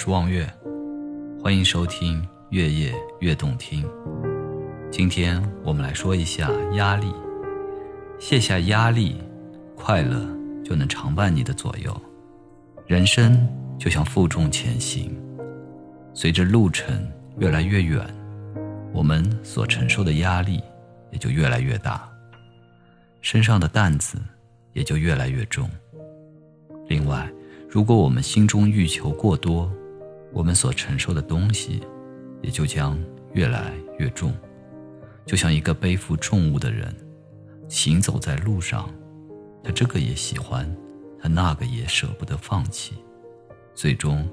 是望月，欢迎收听《月夜越动听》。今天我们来说一下压力，卸下压力，快乐就能常伴你的左右。人生就像负重前行，随着路程越来越远，我们所承受的压力也就越来越大，身上的担子也就越来越重。另外，如果我们心中欲求过多，我们所承受的东西也就将越来越重。就像一个背负重物的人，行走在路上，他这个也喜欢，他那个也舍不得放弃，最终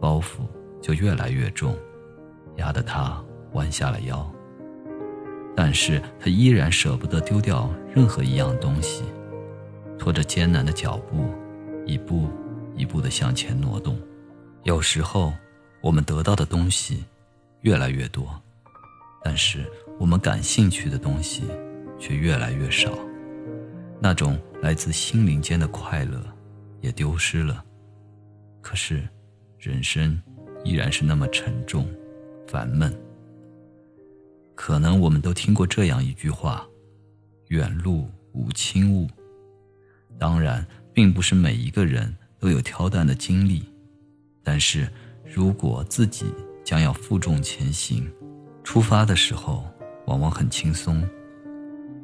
包袱就越来越重，压得他弯下了腰。但是他依然舍不得丢掉任何一样东西，拖着艰难的脚步，一步。一步的向前挪动，有时候我们得到的东西越来越多，但是我们感兴趣的东西却越来越少，那种来自心灵间的快乐也丢失了。可是，人生依然是那么沉重、烦闷。可能我们都听过这样一句话：“远路无轻物。”当然，并不是每一个人。都有挑担的经历，但是如果自己将要负重前行，出发的时候往往很轻松，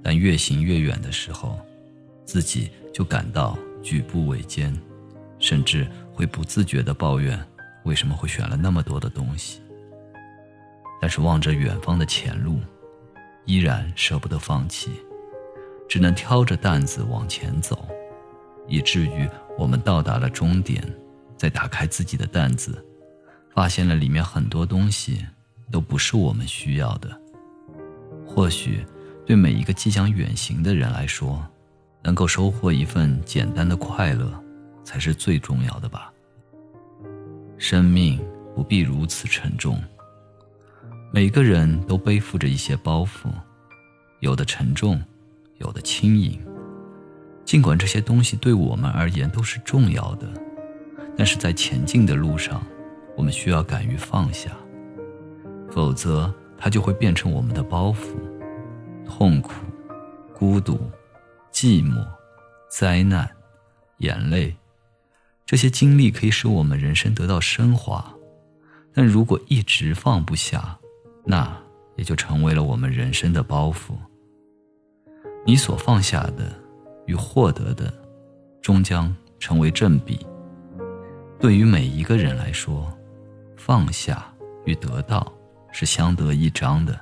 但越行越远的时候，自己就感到举步维艰，甚至会不自觉地抱怨为什么会选了那么多的东西。但是望着远方的前路，依然舍不得放弃，只能挑着担子往前走。以至于我们到达了终点，再打开自己的担子，发现了里面很多东西都不是我们需要的。或许，对每一个即将远行的人来说，能够收获一份简单的快乐，才是最重要的吧。生命不必如此沉重，每个人都背负着一些包袱，有的沉重，有的轻盈。尽管这些东西对我们而言都是重要的，但是在前进的路上，我们需要敢于放下，否则它就会变成我们的包袱。痛苦、孤独、寂寞、灾难、眼泪，这些经历可以使我们人生得到升华，但如果一直放不下，那也就成为了我们人生的包袱。你所放下的。与获得的，终将成为正比。对于每一个人来说，放下与得到是相得益彰的。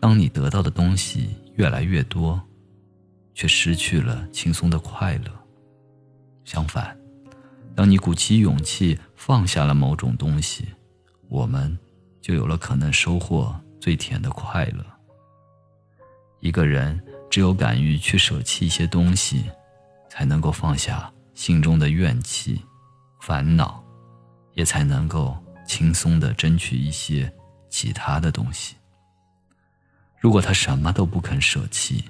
当你得到的东西越来越多，却失去了轻松的快乐；相反，当你鼓起勇气放下了某种东西，我们就有了可能收获最甜的快乐。一个人。只有敢于去舍弃一些东西，才能够放下心中的怨气、烦恼，也才能够轻松的争取一些其他的东西。如果他什么都不肯舍弃，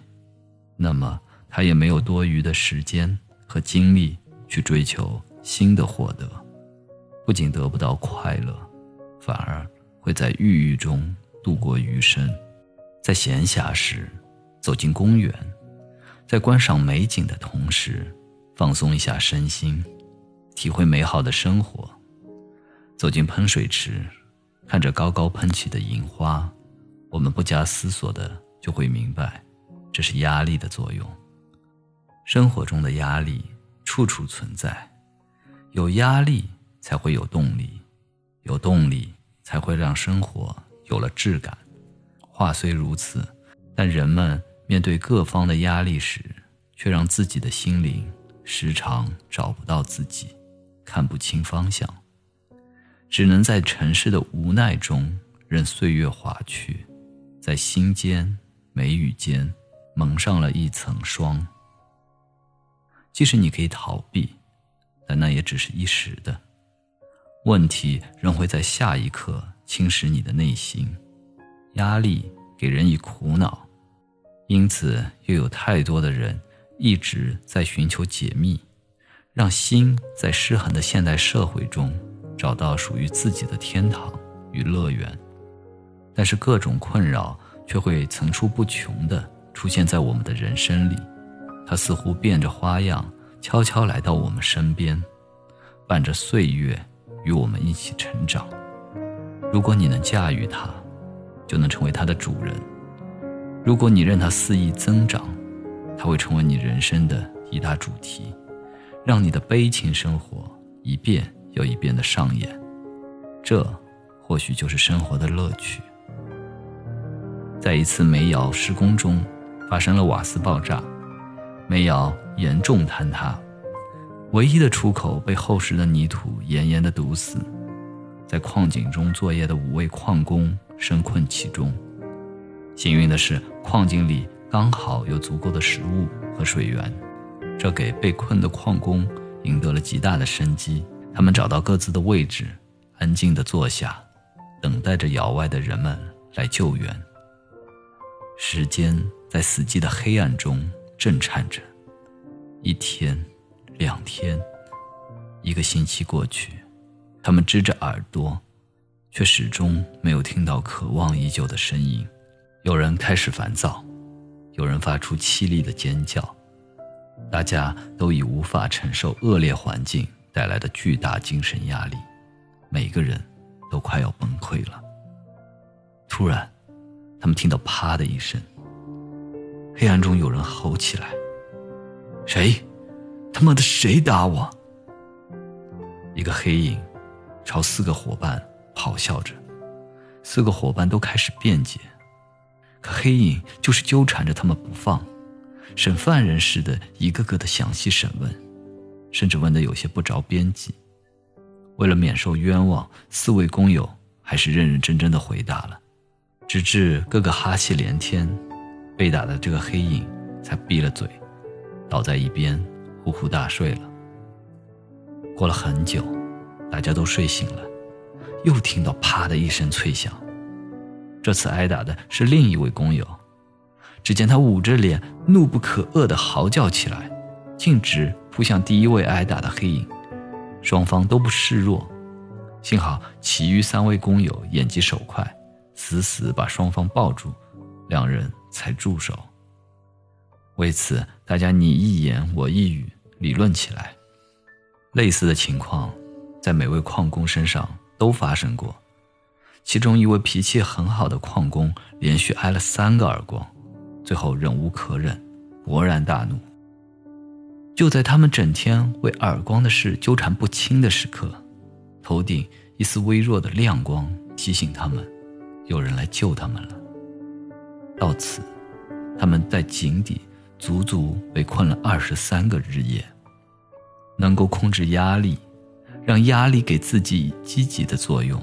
那么他也没有多余的时间和精力去追求新的获得，不仅得不到快乐，反而会在郁郁中度过余生。在闲暇时。走进公园，在观赏美景的同时，放松一下身心，体会美好的生活。走进喷水池，看着高高喷起的银花，我们不加思索的就会明白，这是压力的作用。生活中的压力处处存在，有压力才会有动力，有动力才会让生活有了质感。话虽如此，但人们。面对各方的压力时，却让自己的心灵时常找不到自己，看不清方向，只能在尘世的无奈中任岁月划去，在心间眉宇间蒙上了一层霜。即使你可以逃避，但那也只是一时的，问题仍会在下一刻侵蚀你的内心。压力给人以苦恼。因此，又有太多的人一直在寻求解密，让心在失衡的现代社会中找到属于自己的天堂与乐园。但是各种困扰却会层出不穷地出现在我们的人生里，它似乎变着花样，悄悄来到我们身边，伴着岁月与我们一起成长。如果你能驾驭它，就能成为它的主人；如果你任它肆意增长，它会成为你人生的一大主题，让你的悲情生活一遍又一遍的上演。这，或许就是生活的乐趣。在一次煤窑施工中，发生了瓦斯爆炸，煤窑严重坍塌，唯一的出口被厚实的泥土严严地堵死，在矿井中作业的五位矿工深困其中。幸运的是，矿井里刚好有足够的食物和水源，这给被困的矿工赢得了极大的生机。他们找到各自的位置，安静地坐下，等待着窑外的人们来救援。时间在死寂的黑暗中震颤着，一天，两天，一个星期过去，他们支着耳朵，却始终没有听到渴望已久的声音。有人开始烦躁，有人发出凄厉的尖叫，大家都已无法承受恶劣环境带来的巨大精神压力，每个人都快要崩溃了。突然。他们听到“啪”的一声，黑暗中有人吼起来：“谁？他妈的谁打我？”一个黑影朝四个伙伴咆哮着，四个伙伴都开始辩解，可黑影就是纠缠着他们不放，审犯人似的，一个个的详细审问，甚至问得有些不着边际。为了免受冤枉，四位工友还是认认真真的回答了。直至个个哈气连天，被打的这个黑影才闭了嘴，倒在一边呼呼大睡了。过了很久，大家都睡醒了，又听到啪的一声脆响。这次挨打的是另一位工友，只见他捂着脸，怒不可遏地嚎叫起来，径直扑向第一位挨打的黑影。双方都不示弱，幸好其余三位工友眼疾手快。死死把双方抱住，两人才住手。为此，大家你一言我一语理论起来。类似的情况，在每位矿工身上都发生过。其中一位脾气很好的矿工，连续挨了三个耳光，最后忍无可忍，勃然大怒。就在他们整天为耳光的事纠缠不清的时刻，头顶一丝微弱的亮光提醒他们。有人来救他们了。到此，他们在井底足足被困了二十三个日夜。能够控制压力，让压力给自己积极的作用，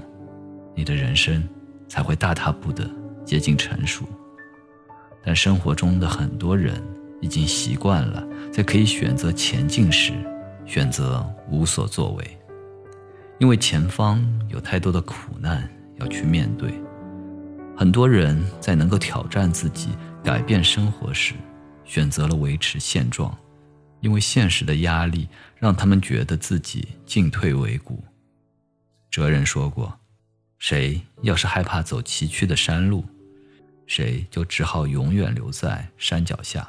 你的人生才会大踏步的接近成熟。但生活中的很多人已经习惯了在可以选择前进时，选择无所作为，因为前方有太多的苦难要去面对。很多人在能够挑战自己、改变生活时，选择了维持现状，因为现实的压力让他们觉得自己进退维谷。哲人说过：“谁要是害怕走崎岖的山路，谁就只好永远留在山脚下；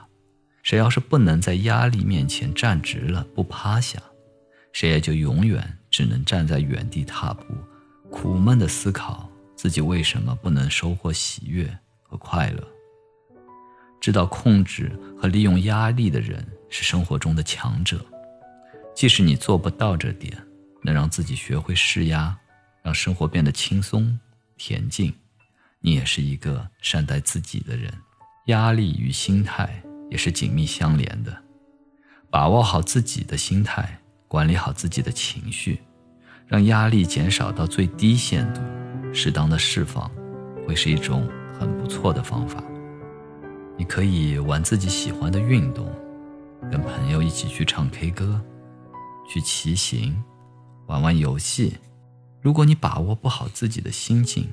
谁要是不能在压力面前站直了不趴下，谁也就永远只能站在原地踏步，苦闷的思考。”自己为什么不能收获喜悦和快乐？知道控制和利用压力的人是生活中的强者。即使你做不到这点，能让自己学会释压，让生活变得轻松恬静，你也是一个善待自己的人。压力与心态也是紧密相连的。把握好自己的心态，管理好自己的情绪，让压力减少到最低限度。适当的释放，会是一种很不错的方法。你可以玩自己喜欢的运动，跟朋友一起去唱 K 歌，去骑行，玩玩游戏。如果你把握不好自己的心境，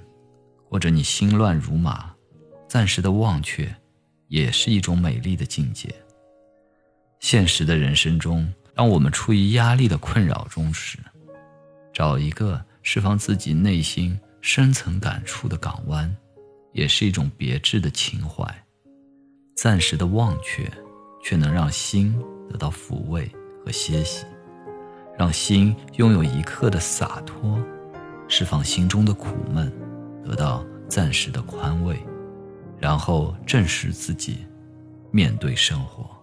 或者你心乱如麻，暂时的忘却，也是一种美丽的境界。现实的人生中，当我们处于压力的困扰中时，找一个释放自己内心深层感触的港湾，也是一种别致的情怀。暂时的忘却，却能让心得到抚慰和歇息，让心拥有一刻的洒脱，释放心中的苦闷，得到暂时的宽慰，然后正视自己，面对生活。